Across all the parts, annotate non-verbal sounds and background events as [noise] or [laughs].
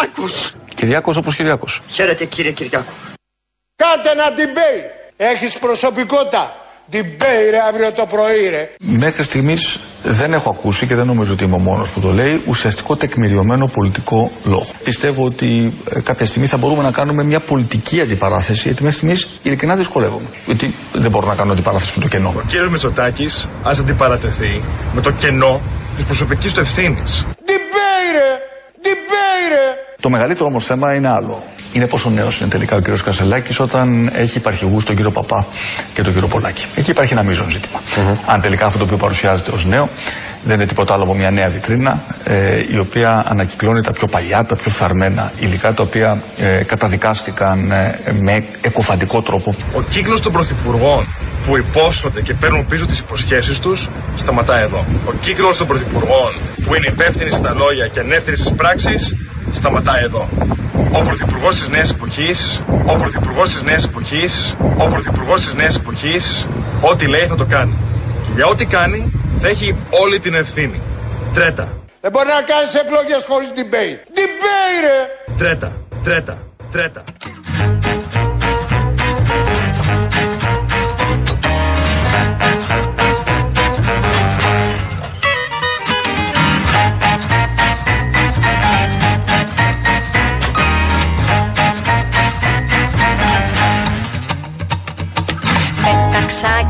Κυριάκος! Κυριάκος όπως Κυριάκος. Χαίρετε κύριε Κυριάκο. Κάντε ένα debate. Έχεις προσωπικότητα. Debate ρε αύριο το πρωί ρε. Μέχρι στιγμής δεν έχω ακούσει και δεν νομίζω ότι είμαι ο μόνος που το λέει ουσιαστικό τεκμηριωμένο πολιτικό λόγο. Πιστεύω ότι ε, κάποια στιγμή θα μπορούμε να κάνουμε μια πολιτική αντιπαράθεση γιατί μέχρι στιγμής ειλικρινά δυσκολεύομαι. Γιατί δεν μπορώ να κάνω αντιπαράθεση με το κενό. Ο κύριος Μητσοτάκης ας αντιπαρατεθεί με το κενό της προσωπικής του ευθύνης. Debate ρε. Debate ρε. Το μεγαλύτερο όμως θέμα είναι άλλο. Είναι πόσο νέος είναι τελικά ο κ. Κασελάκης όταν έχει υπαρχηγούς τον κύριο Παπά και τον κύριο Πολάκη. Εκεί υπάρχει ένα μείζον ζήτημα. Αν τελικά αυτό το οποίο παρουσιάζεται ως νέο δεν είναι τίποτα άλλο από μια νέα βιτρίνα ε, η οποία ανακυκλώνει τα πιο παλιά, τα πιο φθαρμένα υλικά τα οποία ε, καταδικάστηκαν ε, με εκοφαντικό τρόπο. Ο κύκλος των πρωθυπουργών που υπόσχονται και παίρνουν πίσω τις υποσχέσεις τους σταματά εδώ. Ο κύκλος των πρωθυπουργών που είναι υπεύθυνοι στα λόγια και ανεύθυνοι στις πράξεις σταματάει εδώ. Ο Πρωθυπουργός της Νέας Εποχής, ο Πρωθυπουργός της Νέας Εποχής, ο Πρωθυπουργός της Νέας Εποχής, ό,τι λέει θα το κάνει. Και για ό,τι κάνει θα έχει όλη την ευθύνη. Τρέτα. Δεν μπορεί να κάνεις εκλογές χωρίς debate. Debate ρε. Τρέτα. Τρέτα. Τρέτα.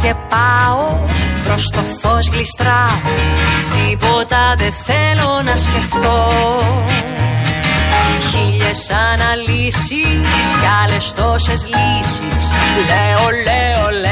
Και πάω προς το φως γλιστράω Τίποτα δεν θέλω να σκεφτώ. Χίλιες αναλύσεις κι άλλες τόσες λύσεις. Λέω, λέω, λέω,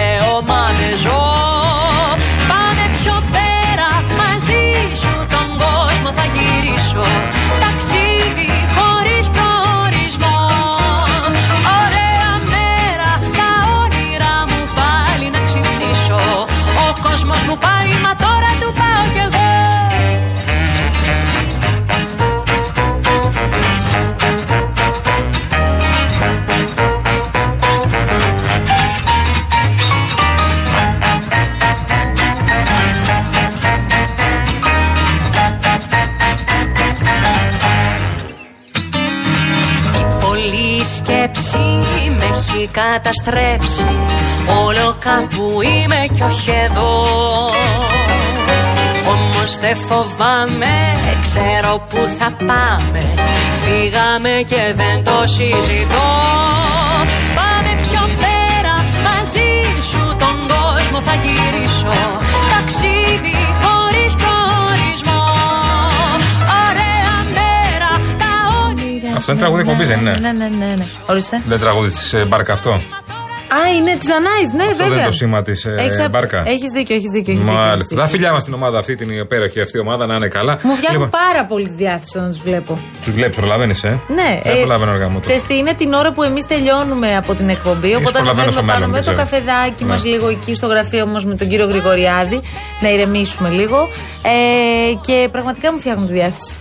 έχει καταστρέψει Όλο κάπου είμαι κι όχι εδώ. Όμως δεν φοβάμαι, ξέρω που θα πάμε. Φύγαμε και δεν το συζητώ. Πάμε πιο πέρα, μαζί σου τον κόσμο θα γυρίσω. Ταξίδι χωρίς προορισμό Αυτό είναι τραγούδι εκπομπής, δεν είναι; Ναι, ναι, ναι. ναι. Ορίστε. Δεν τραγούδι της Μπάρκα αυτό; Α, είναι της Ανάης, ναι, Αυτό δεν βέβαια. είναι το σήμα της, ε, Μπάρκα. Έχεις δίκιο, έχεις δίκιο. Έχεις δίκιο, έχεις Μάλιστα. δίκιο. Τα φιλιά μας στην ομάδα αυτή, την υπέροχη αυτή ομάδα, να είναι καλά. Μου φτιάχνουν πάρα πολύ τη διάθεση όταν τους βλέπω. Τους βλέπεις, προλαβαίνεις, ε; Ναι, Δεν προλαβαίνω αργά μου. Ξέρεις τι, είναι την ώρα που εμείς τελειώνουμε από την εκπομπή. Οπότε προλαβαίνω στο ανεβαίνουμε πάνω μέλλον, με δεν το ξέρω. καφεδάκι Ναι. μας λίγο εκεί στο γραφείο μας με τον κύριο Γρηγοριάδη. Να ηρεμήσουμε λίγο. Ε, και πραγματικά μου φτιάχνουν τη διάθεση.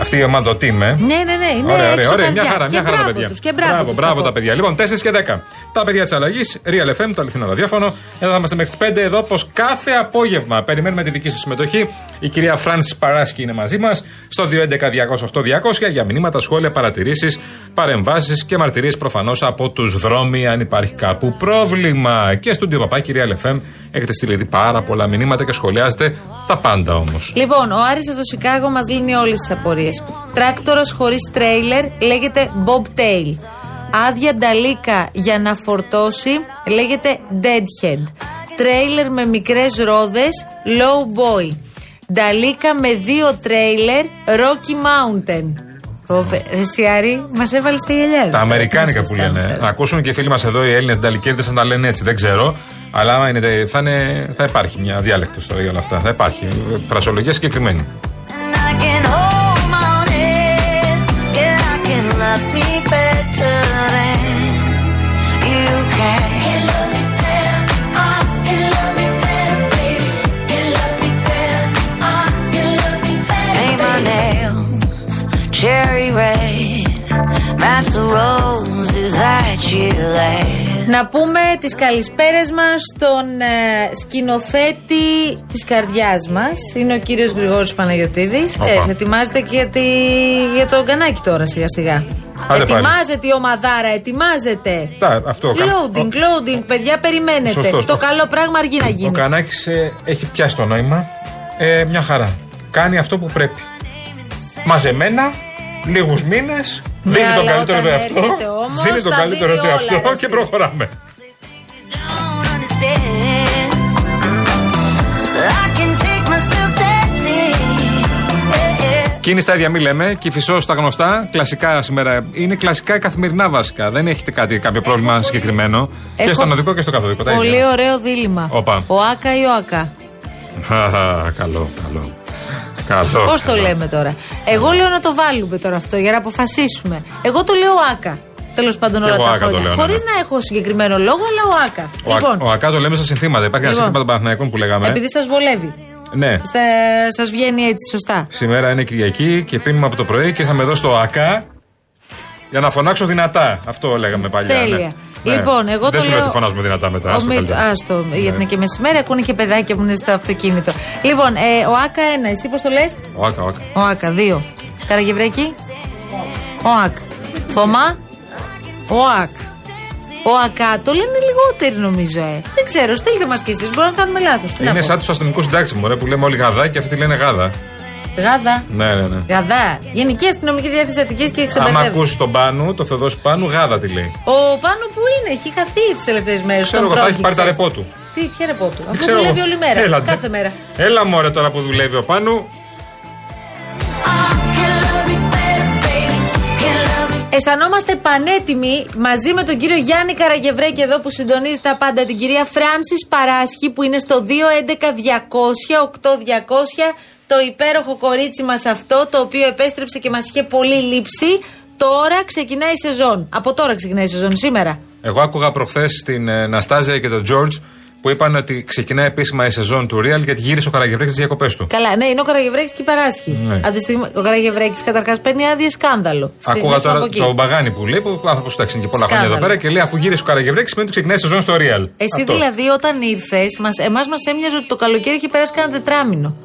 Αυτή η ομάδα, το team, ε. Ναι, ναι, ναι. Είναι Ωραία, ωραία, έξω ωραία. Μια καρδιά. χαρά, Και μια χαρά τα μπράβο παιδιά. τους, και μπράβο, μπράβο, τους, μπράβο θα τα πω. παιδιά. Λοιπόν, 4 και 10. Τα παιδιά της αλλαγής, Real FM, το αληθινό ραδιόφωνο. Εδώ θα είμαστε μέχρι τις 5. Εδώ, πω κάθε απόγευμα περιμένουμε τη δική σας συμμετοχή. Η κυρία Φράνσης Παράσκη είναι μαζί μας στο 211-208-200 για μηνύματα, σχόλια, παρατηρήσεις, παρεμβάσεις και μαρτυρίες προφανώς από τους δρόμοι, αν υπάρχει κάπου πρόβλημα. Και στον παπά, κυρία LFM, έχετε στείλει ήδη πάρα πολλά μηνύματα και σχολιάζετε τα πάντα όμως. Λοιπόν, ο Άρης από το Σικάγο μας λύνει όλες τις απορίες. Τράκτορα χωρίς τρέιλερ λέγεται Bobtail. Άδεια νταλίκα για να φορτώσει λέγεται Deadhead. Τρέιλερ με μικρές ρόδες Low Boy. Νταλίκα με δύο τρέιλερ Rocky Mountain. Φοβε- Ρε Σιάρη, μας έβαλες στη γυαλιά. Τα αμερικάνικα που λένε. Να ακούσουν και οι φίλοι μας εδώ, οι Έλληνες νταλικέρδες, να τα λένε έτσι. Δεν ξέρω. Αλλά άμα είναι, θα, είναι, θα υπάρχει μια διάλεκτος τώρα για όλα αυτά. Θα υπάρχει. Φρασολογία συγκεκριμένη. Να πούμε τις καλησπέρες μας στον ε, σκηνοθέτη της καρδιάς μας. Είναι ο κύριος Γρηγόρης Παναγιωτίδης. Ξέρεις, ετοιμάζεται και για, τη- για το γκανάκι τώρα σιγά σιγά. πάλι. ετοιμάζεται η ομαδάρα, ετοιμάζεται. Τα, αυτό. ο Κα- Loading, loading, παιδιά, περιμένετε. Σωστός. Το καλό πράγμα αργεί να Ο γίνει. Κανάκης έχει πιάσει το νόημα. Ε, μια χαρά. Κάνει αυτό που πρέπει. Μαζεμένα, λίγους μήνες. Δίνει το καλύτερο εαυτό. Δίνει το καλύτερο εαυτό και προχωράμε. Και είναι στα ίδια, μη λέμε. Και φυσός τα γνωστά, κλασικά σήμερα. Είναι κλασικά καθημερινά βασικά. Δεν έχετε κάτι, κάποιο πρόβλημα συγκεκριμένο. Και στον αναδικό και στο καθοδικό. Πολύ ωραίο δίλημα. Οπα. Ο Άκα ή ο Άκα; καλό, καλό. Καλό. Πώς το καλό. λέμε τώρα; Εγώ λέω να το βάλουμε τώρα αυτό για να αποφασίσουμε. Εγώ το λέω Άκα. Τέλος πάντων Και όλα εγώ τα Άκα το χρόνια. λέω, ναι, Χωρίς ναι. να έχω συγκεκριμένο λόγο, αλλά ο Άκα. Ο, λοιπόν, Α- ο Ακά το λέμε στα συνθήματα. Υπάρχει ένα Λοιπόν. σύνθημα των Παναθηναϊκών που λέγαμε. επειδή σας βολεύει. Ναι. Σας βγαίνει έτσι, σωστά. Σήμερα είναι Κυριακή και πίνουμε από το πρωί και θα με δώσει το ΑΚΑ για να φωνάξω δυνατά. Αυτό λέγαμε παλιά. Τέλεια. Ναι. Λοιπόν, εγώ Δεν το σου λέω. λέω ότι φωνάζουμε δυνατά μετά. Ο άστο Μι- καλύτερα. Άστο, Ναι. γιατί είναι και μεσημέρι, ακούνε και παιδάκια που είναι στο αυτοκίνητο. Λοιπόν, ε, ο Άκα 1, εσύ πώς το λες; Ο Άκα, ο Άκα. Ο Άκα 2. Καραγευρέκη. Ο Άκα. Θωμά. Ο Άκα. Ο Ακά το λένε λιγότεροι νομίζω, ε. Δεν ξέρω, στείλτε μας κι εσείς. Μπορεί να κάνουμε λάθος. Είναι σαν τους αστυνομικούς συντάξεις μου, ρε, που λέμε όλοι γαδά και αυτοί τη λένε γάδα. Γάδα. Ναι, ναι, ναι. Γαδά. Γενική αστυνομική διεύθυνση Αττικής και Άμα εξεμπερδεύει. ακούσει τον Πάνου, το Θεοδόση Πάνου, γάδα τη λέει. Ο Πάνο που είναι, έχει χαθεί τις τελευταίες μέρες. Ξέρω εγώ, θα έχει πάρει τα ρεπό του. Τι, ποια ρεπό του; Αφού Ξέρω δουλεύει εγώ. όλη μέρα. Έλα, κάθε ντε. μέρα. Έλα μωρέ τώρα που δουλεύει ο Πάνου. Αισθανόμαστε πανέτοιμοι μαζί με τον κύριο Γιάννη Καραγευρέκη εδώ που συντονίζει τα πάντα, την κυρία Φράνση Παράσχη που είναι στο 211-200-8200. Το υπέροχο κορίτσι μας αυτό, το οποίο επέστρεψε και μας είχε πολύ λείψει. Τώρα ξεκινάει η σεζόν. Από τώρα ξεκινάει η σεζόν, σήμερα. Εγώ άκουγα προχθές την ε, Ναστάζια και τον George που είπαν ότι ξεκινάει επίσημα η σεζόν του Real γιατί γύρισε ο Καραγευρέκη τι διακοπές του. Καλά, ναι, είναι ο Καραγευρέκη και η Παράσχη. Ναι. Από τη στιγμή, ο Καραγευρέκη καταρχάς παίρνει άδειε σκάνδαλο. Άκουγα Μέσα από τώρα εκεί. τον Μπαγάνη που λέει, που ο άνθρωπος εντάξει είναι και πολλά χρόνια εδώ Σκάνδαλο. πέρα και λέει αφού γύρισε ο Καραγευρέκη σημαίνει ότι ξεκινάει η σεζόν στο Real. Εσύ Αυτό. δηλαδή όταν ήρθες, εμάς μας έμοιαζε ότι το καλοκαίρι είχε περάσει κανένα τετράμινο.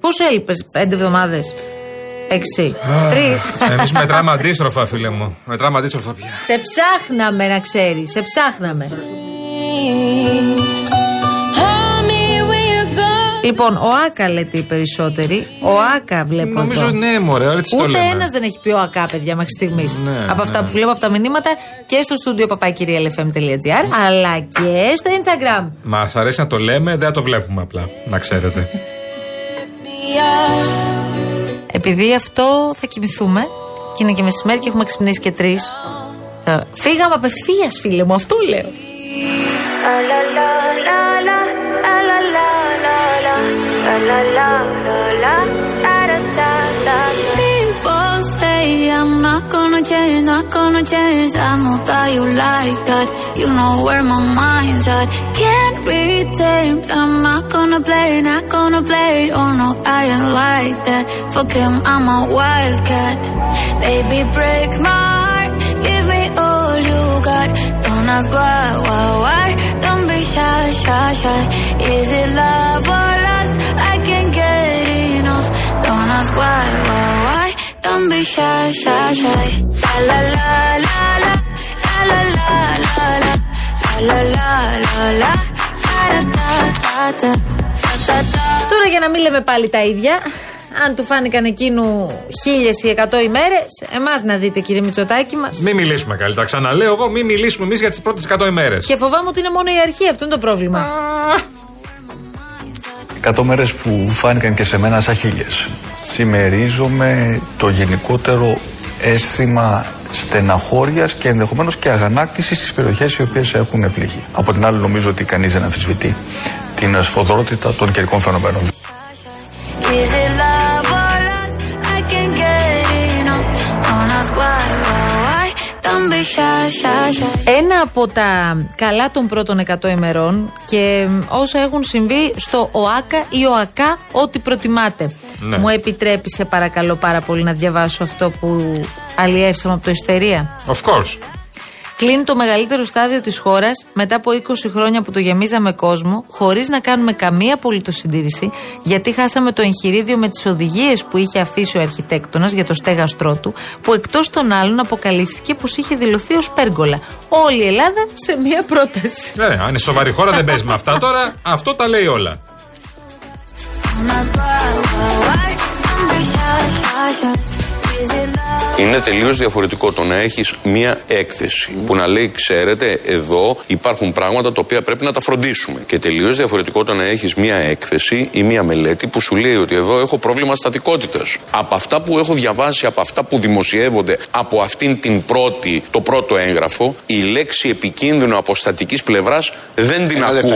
Πόσο έλειπες, πέντε εβδομάδες, έξι, τρεις. Εμείς μετράμε αντίστροφα, φίλε μου. Μετράμε αντίστροφα πια. σε ψάχναμε να ξέρεις, σε ψάχναμε. Λοιπόν, ο Άκα λέτε οι περισσότεροι. Ο Άκα βλέπω Νομίζω εδώ. ναι, μωρέ, έτσι το Ούτε λέμε. ένας δεν έχει πει ο ΑΚΑ, παιδιά, μέχρι στιγμής. Ναι, από αυτά ναι. που βλέπω από τα μηνύματα και στο στούντιο παπάκυριαλεφm.gr αλλά και στο Instagram. Μας αρέσει να το λέμε, δεν θα το βλέπουμε απλά. Να ξέρετε. Επειδή αυτό θα κοιμηθούμε και είναι και μεσημέρι και έχουμε ξυπνήσει και τρεις. Φύγαμε απευθείας, φίλε μου, αυτό λέω. People say I'm not gonna change, not gonna change. I know that you like that. You know where my mind's at. Can't be tamed. I'm not gonna play, not gonna play. Oh no, I ain't like that. Fuck him, I'm a wildcat. Baby, break my heart. Give me all you got. Don't ask why, why, why. Don't be shy, shy, shy. Is it love or lust? Ask why, why, why. Don't be shy, shy, shy. La la la la la la la la la la la la la la la da da da da da da. Τώρα για να μην λέμε πάλι τα ίδια, αν του φάνηκαν εκείνου χίλιες ή εκατό ημέρε, εμάς να δείτε κύριε Μητσοτάκη μας. Μην μιλήσουμε καλύτερα. Ξαναλέω εγώ, μην μιλήσουμε εμείς για τις πρώτες 100 ημέρε. Και φοβάμαι ότι είναι μόνο η αρχή, αυτό είναι το πρόβλημα. Εκατό μέρες που φάνηκαν και σε μένα σαν χίλιες. Συμμερίζομαι το γενικότερο αίσθημα στεναχώριας και ενδεχομένως και αγανάκτησης στις περιοχές οι οποίες έχουν πληγεί. Από την άλλη νομίζω ότι κανείς δεν αμφισβητεί την σφοδρότητα των καιρικών φαινομένων. Ένα από τα καλά των πρώτων 100 ημερών και όσα έχουν συμβεί στο ΟΑΚΑ ή ΟΑΚΑ, ό,τι προτιμάτε. Ναι. Μου επιτρέπει, σε παρακαλώ πάρα πολύ, να διαβάσω αυτό που αλλιεύσαμε από το Ιστερία. Of course. Κλείνει το μεγαλύτερο στάδιο της χώρας μετά από 20 χρόνια που το γεμίζαμε κόσμο, χωρίς να κάνουμε καμία απολύτως συντήρηση, γιατί χάσαμε το εγχειρίδιο με τις οδηγίες που είχε αφήσει ο αρχιτέκτονας για το στέγαστρό του, που εκτός των άλλων αποκαλύφθηκε πως είχε δηλωθεί ως πέργολα. Όλη η Ελλάδα σε μία πρόταση. Ε, αν είναι σοβαρή χώρα δεν παίζεις με αυτά τώρα. Αυτό τα λέει όλα. Είναι τελείως διαφορετικό το να έχεις μία έκθεση που να λέει ξέρετε εδώ υπάρχουν πράγματα τα οποία πρέπει να τα φροντίσουμε και τελείως διαφορετικό το να έχεις μία έκθεση ή μία μελέτη που σου λέει ότι εδώ έχω πρόβλημα στατικότητας. Από αυτά που έχω διαβάσει, από αυτά που δημοσιεύονται από αυτήν την πρώτη, το πρώτο έγγραφο η λέξη επικίνδυνο από στατικής πλευράς δεν την ακούω.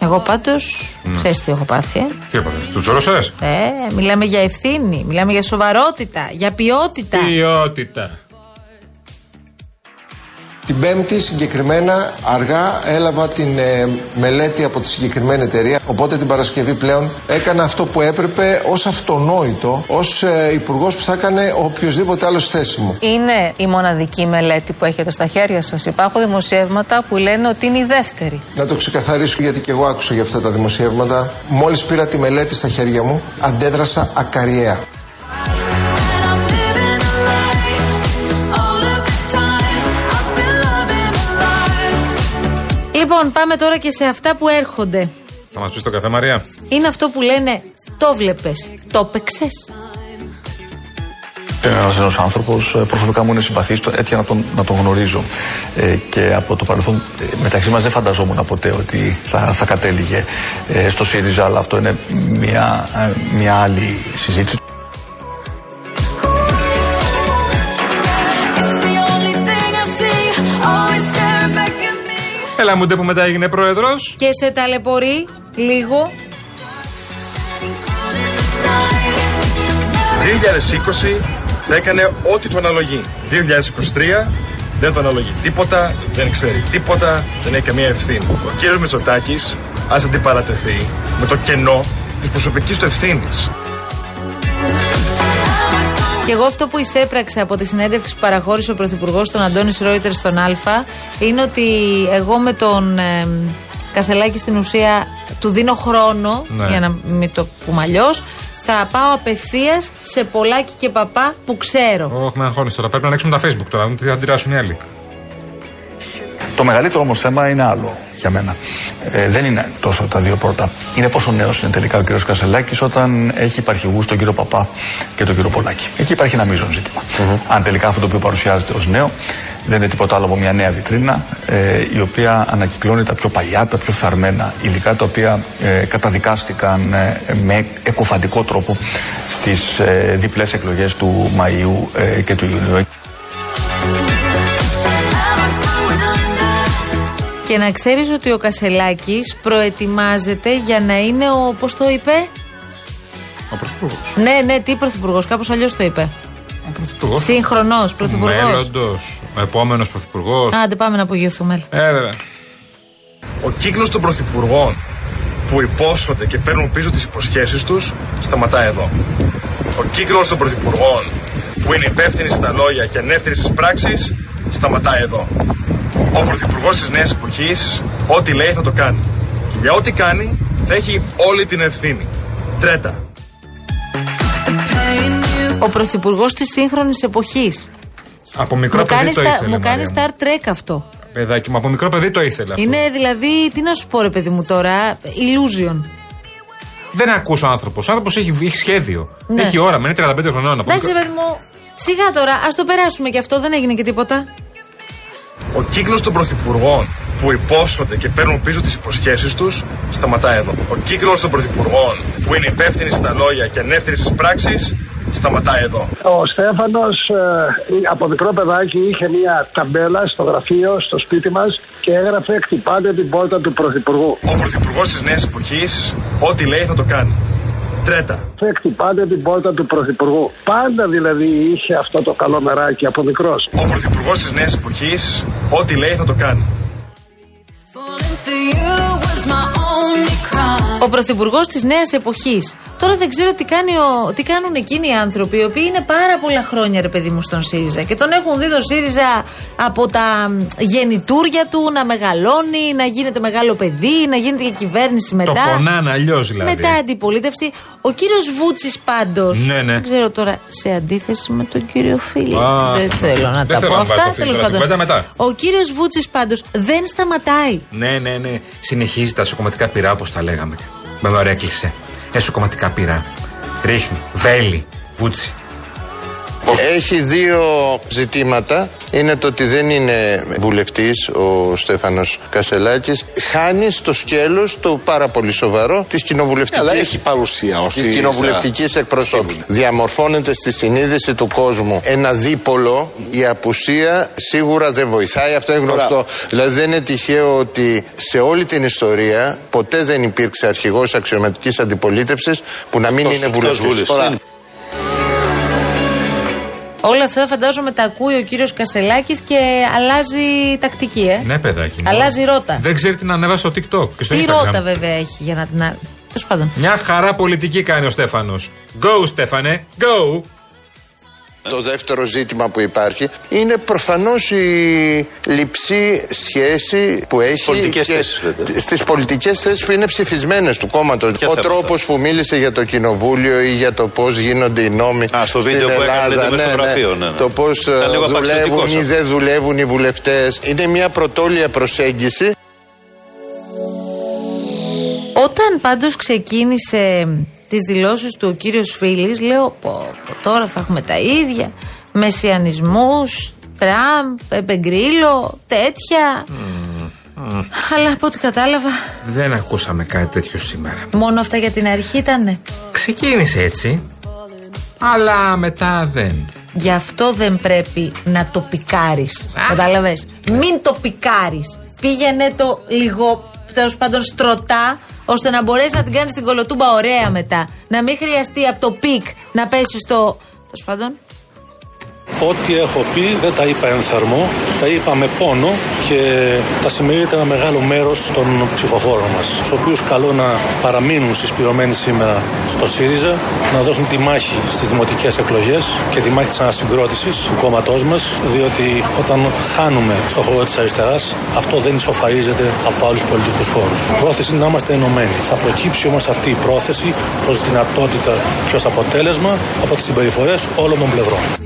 Εγώ πάντως, ξέρεις τι έχω πάθει. Ε; Τι είπατε, του τζόρωσε. ε, μιλάμε για ευθύνη, μιλάμε για σοβαρότητα, για ποιότητα. Ποιότητα. Την Πέμπτη συγκεκριμένα αργά έλαβα την ε, μελέτη από τη συγκεκριμένη εταιρεία. Οπότε την Παρασκευή πλέον έκανα αυτό που έπρεπε ως αυτονόητο, ως ε, υπουργός που θα έκανε οποιοδήποτε άλλος θέση μου. Είναι η μοναδική μελέτη που έχετε στα χέρια σας. Υπάρχουν δημοσιεύματα που λένε ότι είναι η δεύτερη. Να το ξεκαθαρίσω γιατί και εγώ άκουσα για αυτά τα δημοσιεύματα. Μόλις πήρα τη μελέτη στα χέρια μου, αντέδρασα ακαριέα. Λοιπόν, πάμε τώρα και σε αυτά που έρχονται. Θα μας πεις το καφέ, Μαρία. Είναι αυτό που λένε το βλέπες, το παίξες. Είναι ένας νέος άνθρωπος. Προσωπικά μου είναι συμπαθής, έτυχε να τον, να τον γνωρίζω. Ε, και από το παρελθόν, ε, μεταξύ μας δεν φανταζόμουν ποτέ ότι θα, θα κατέληγε ε, στο ΣΥΡΙΖΑ, αλλά αυτό είναι μια, ε, μια άλλη συζήτηση. Έλα μου που μετά έγινε πρόεδρος. Και σε ταλαιπωρεί λίγο. 2020 θα έκανε ό,τι του αναλογεί. 2023 δεν το αναλογεί τίποτα, δεν ξέρει τίποτα, δεν έχει καμία ευθύνη. Ο κύριος Μητσοτάκης ας αντιπαρατεθεί με το κενό της προσωπικής του ευθύνης. Και εγώ αυτό που εισέπραξα από τη συνέντευξη που παραχώρησε ο Πρωθυπουργός τον Αντώνης Ρόιτερ στον Α είναι ότι εγώ με τον ε, Κασελάκη στην ουσία του δίνω χρόνο, Ναι. για να μην το πούμε αλλιώς, θα πάω απευθείας σε πολλάκι και παπά που ξέρω. Όχι, με αγχώνεις τώρα. Πρέπει να ανοίξουμε τα Facebook τώρα, να δούμε τι θα αντιδράσουν οι άλλοι. Το μεγαλύτερο όμως θέμα είναι άλλο για μένα. Ε, δεν είναι τόσο τα δύο πρώτα. Είναι πόσο νέος είναι τελικά ο κ. Κασελάκης όταν έχει υπαρχηγού τον κύριο Παπά και τον κύριο Πολάκη. Εκεί υπάρχει ένα μείζον ζήτημα. Αν τελικά αυτό το οποίο παρουσιάζεται ως νέο δεν είναι τίποτα άλλο από μια νέα βιτρίνα ε, η οποία ανακυκλώνει τα πιο παλιά, τα πιο φθαρμένα υλικά τα οποία ε, καταδικάστηκαν ε, με εκοφαντικό τρόπο στις ε, διπλές εκλογές του Μαΐου ε, και του Ιουνίου. Και να ξέρεις ότι ο Κασελάκης προετοιμάζεται για να είναι ο, πώς το είπε; Ο Πρωθυπουργός. Ναι, ναι, τι πρωθυπουργός, κάπως αλλιώς το είπε. Ο Πρωθυπουργός. Σύγχρονος πρωθυπουργός. Μέλλοντος. Ο επόμενος Πρωθυπουργός. Άντε πάμε να απογειωθούμε. Ε, βέβαια. Ο κύκλος των πρωθυπουργών που υπόσχονται και παίρνουν πίσω τις υποσχέσεις τους σταματά εδώ. Ο κύκλος των πρωθυπουργών που είναι υπεύθυνοι στα λόγια και ανεύθυνοι στις πράξεις σταματά εδώ. Ο πρωθυπουργός της νέας εποχής ό,τι λέει θα το κάνει. Και για ό,τι κάνει θα έχει όλη την ευθύνη. Τρέτα. Ο πρωθυπουργός της σύγχρονης εποχής. Από μικρό Μου παιδί κάνει, το στα- ήθελε. μου κάνει Μαρία μου. Star Trek αυτό. Παιδάκι μου, από μικρό παιδί το ήθελε αυτό. Είναι δηλαδή, τι να σου πω ρε παιδί μου τώρα, illusion. Δεν ακούς ο άνθρωπος. Ο άνθρωπος έχει, έχει σχέδιο. Ναι. Έχει όραμα, είναι 35 χρονών. Από Εντάξει, μικρό- παιδί μου, σιγά τώρα, ας το περάσουμε και αυτό, δεν έγινε και τίποτα. Ο κύκλος των πρωθυπουργών που υπόσχονται και παίρνουν πίσω τις υποσχέσεις τους σταματά εδώ. Ο κύκλος των πρωθυπουργών που είναι υπεύθυνοι στα λόγια και ανεύθυνοι στις πράξεις σταματά εδώ. Ο Στέφανος ε, από μικρό παιδάκι είχε μια ταμπέλα στο γραφείο, στο σπίτι μας και έγραφε «Χτυπάτε την πόρτα του Πρωθυπουργού». Ο πρωθυπουργός της νέας εποχής ό,τι λέει θα το κάνει. Τρέτα. «Χτυπάτε την πόρτα του Πρωθυπουργού». Πάντα δηλαδή είχε αυτό το καλό μεράκι από μικρός. Ο πρωθυπουργός της νέας εποχής ό,τι λέει θα το κάνει. Ο Ο πρωθυπουργός της νέας εποχής. Τώρα δεν ξέρω τι, κάνει ο, τι κάνουν εκείνοι οι άνθρωποι, οι οποίοι είναι πάρα πολλά χρόνια, ρε παιδί μου, στον ΣΥΡΙΖΑ. Και τον έχουν δει τον ΣΥΡΙΖΑ από τα μ, γεννητούρια του να μεγαλώνει, να γίνεται μεγάλο παιδί, να γίνεται και κυβέρνηση μετά. Το πονάνε αλλιώς δηλαδή. Μετά αντιπολίτευση. Ο κύριος Βούτσης πάντως. Ναι, ναι. Δεν ξέρω τώρα, σε αντίθεση με τον κύριο Φίλη. Α, δεν θέλω να δεν τα θέλω πω να βάλω αυτά. το Φίλη Τέλος τώρα στην πάντων. κουβέντα μετά. Ο κύριος Βούτσης πάντως δεν σταματάει. Ναι, ναι, ναι. Συνεχίζει τα σοκομματικά πυρά όπως τα λέγαμε. Με ωραία κλεισέ. Εσωκομματικά πυρά. Ρίχνει. Βέλη. Βούτσι. Έχει δύο ζητήματα. Είναι το ότι δεν είναι βουλευτής ο Στέφανος Κασελάκης. Χάνει στο σκέλος το πάρα πολύ σοβαρό της κοινοβουλευτική. Αλλά έχει παρουσία ω Της κοινοβουλευτικής εκπροσώπη. Διαμορφώνεται στη συνείδηση του κόσμου ένα δίπολο. Η απουσία σίγουρα δεν βοηθάει. Αυτό είναι γνωστό. Δηλαδή δεν είναι τυχαίο ότι σε όλη την ιστορία ποτέ δεν υπήρξε αρχηγός αξιωματικής αντιπολίτευσης που να μην Τόσο είναι εκτός βουλευτής. Βούλης. Όλα αυτά φαντάζομαι τα ακούει ο κύριος Κασελάκης και αλλάζει τακτική, ε. Ναι, παιδάκι. μου. Αλλάζει ρότα. Δεν ξέρει τι να ανέβασε στο TikTok και στο Τι Instagram. ρότα βέβαια έχει για να την. α- Τέλος πάντων. Μια χαρά πολιτική κάνει ο Στέφανος. Go, Στέφανε. Go. Το δεύτερο ζήτημα που υπάρχει είναι προφανώς η λειψή σχέση που έχει Πολιτικές και θέσεις, λέτε. στις πολιτικές θέσεις που είναι ψηφισμένες του κόμματος. Ποια Ο θέματα; τρόπος που μίλησε για το κοινοβούλιο ή για το πώς γίνονται οι νόμοι Α, στο στην βίντεο που έκανε, Ελλάδα. λέτε, μες στο γραφείο, ναι, ναι. Το πώς ε, Ήταν λίγο δουλεύουν απαξιωτικός ή αυτό. δεν δουλεύουν οι βουλευτές. Είναι μια πρωτόλια προσέγγιση. Όταν πάντως ξεκίνησε τις δηλώσεις του ο κύριος Φίλης, λέω πω, πω, τώρα θα έχουμε τα ίδια, μεσιανισμούς, Τραμπ, Πεμπεγκρίλο, τέτοια. Αλλά από ό,τι κατάλαβα, Δεν ακούσαμε κάτι τέτοιο σήμερα. μόνο αυτά για την αρχή ήτανε. Ξεκίνησε έτσι. Αλλά μετά δεν. Γι' αυτό δεν πρέπει να το πικάρεις. Κατάλαβες; Μην το πικάρεις. Πήγαινε το λίγο, τέλος πάντων, στρωτά, ώστε να μπορέσεις να την κάνεις την κολοτούμπα ωραία μετά. Να μην χρειαστεί από το peak να πέσεις στο. Τέλος πάντων. Ό,τι έχω πει δεν τα είπα εν θερμώ, τα είπα με πόνο και τα συμμερίζεται ένα μεγάλο μέρος των ψηφοφόρων μας, τους οποίους καλώ να παραμείνουν συσπειρωμένοι σήμερα στο ΣΥΡΙΖΑ, να δώσουν τη μάχη στις δημοτικές εκλογές και τη μάχη της ανασυγκρότησης του κόμματός μας, διότι όταν χάνουμε στο χώρο της αριστεράς, αυτό δεν ισοφαρίζεται από άλλους πολιτικούς χώρους. Η πρόθεση είναι να είμαστε ενωμένοι. Θα προκύψει όμως αυτή η πρόθεση ως δυνατότητα και ως αποτέλεσμα από τις συμπεριφορές όλων των πλευρών.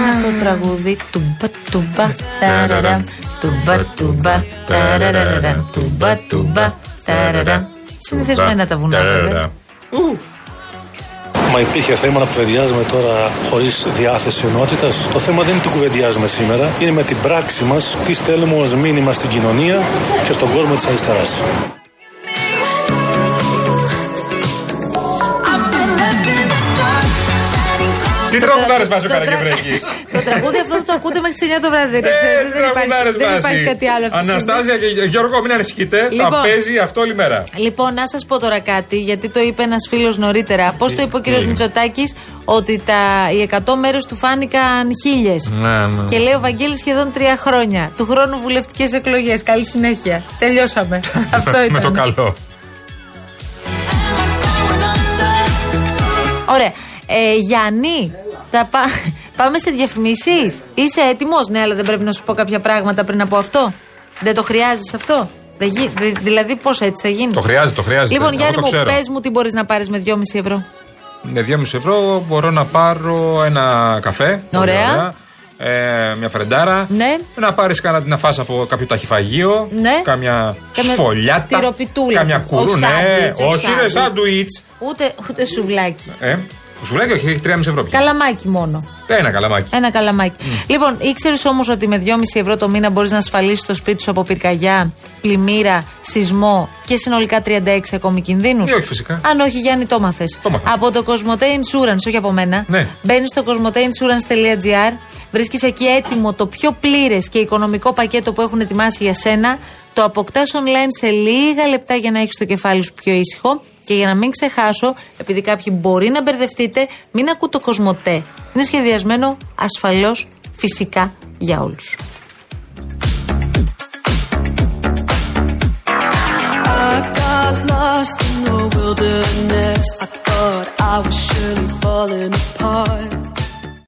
Είναι αυτό το τραγούδι. Τουμπα τουμπα. ταραραμ, Τουμπα τουμπα. ταραραραραμ, Τουμπα τουμπα. ταραραμ. Συνηθισμένα τα βουνά, βέβαια. Μα υπήρχε θέμα να κουβεντιάζουμε τώρα χωρίς διάθεση ενότητας. Το θέμα δεν είναι τι κουβεντιάζουμε σήμερα, είναι με την πράξη μας τι στέλνουμε ως μήνυμα στην κοινωνία και στον κόσμο της αριστεράς. Τι Το τραγουδάρες τρα- βάζει ο το τρα- Καραγευρέκη. Το τραγούδι αυτό θα το ακούτε μέχρι τις 9 το βράδυ. δεν ξέρετε, Ε, δεν υπάρχει- τραγουδάρες Δεν υπάρχει βάζει. κάτι άλλο αυτή τη στιγμή. Αναστάζια και Γιώργο, μην ανησυχείτε. Θα Λοιπόν. παίζει αυτό όλη μέρα. Λοιπόν, να σας πω τώρα κάτι, γιατί το είπε ένας φίλος νωρίτερα. Πώς το είπε ο κύριος τι; Μητσοτάκης, ότι τα, οι 100 μέρε του φάνηκαν χίλιες. Ναι, ναι. Και λέει ο Βαγγέλης σχεδόν τρία χρόνια. Του χρόνου βουλευτικές εκλογές. Καλή συνέχεια. Τελειώσαμε. [laughs] Αυτό ήταν. Με το καλό. Ωραία. Ε, Γιάννη, θα πά- πάμε σε διαφημίσεις. Είσαι έτοιμος, ναι, αλλά δεν πρέπει να σου πω κάποια πράγματα πριν από αυτό. Δεν το χρειάζεσαι αυτό; Δεν γι- δε- δηλαδή, πώς έτσι θα γίνει; Το χρειάζεται, το χρειάζεται. Λοιπόν, Εγώ Γιάννη το μου, ξέρω. πες μου τι μπορείς να πάρεις με 2,5 ευρώ. Με 2,5 ευρώ μπορώ να πάρω ένα καφέ. πολύ Ωραία. Ε, μια φρεντάρα. Ναι. Να πάρεις κάνα να φας από κάποιο ταχυφαγείο. Ναι. Κάμια Κάμια σφολιάτα. τυροπιτούλα. Κάμια Όχι κουρού. Ναι, σάντουιτς, όχι όχι, ρε, σάντουιτς. σάντουιτς. Ούτε, ούτε σουβλάκι. Ε, σουβλάκι όχι, έχει 3,5 ευρώ πια. Καλαμάκι μόνο. Ένα καλαμάκι. Ένα καλαμάκι. Λοιπόν, ήξερες όμως ότι με 2,5 ευρώ το μήνα μπορείς να ασφαλίσεις το σπίτι σου από πυρκαγιά, πλημμύρα, σεισμό και συνολικά 36 ακόμη κινδύνους; Ε, όχι, φυσικά. Αν όχι, Γιάννη, το μάθες. Το μάθα. Από το Cosmote Insurance, όχι από μένα. Ναι. Μπαίνεις στο cosmoteinsurance.gr, βρίσκεις εκεί έτοιμο το πιο πλήρες και οικονομικό πακέτο που έχουν ετοιμάσει για σένα. Το αποκτάς online σε λίγα λεπτά για να έχεις το κεφάλι σου πιο ήσυχο. Και για να μην ξεχάσω, επειδή κάποιοι μπορεί να μπερδευτείτε, μην ακού το Κοσμοτέ. Είναι σχεδιασμένο ασφαλώς φυσικά για όλους. got lost in the wilderness. I thought I was surely falling apart.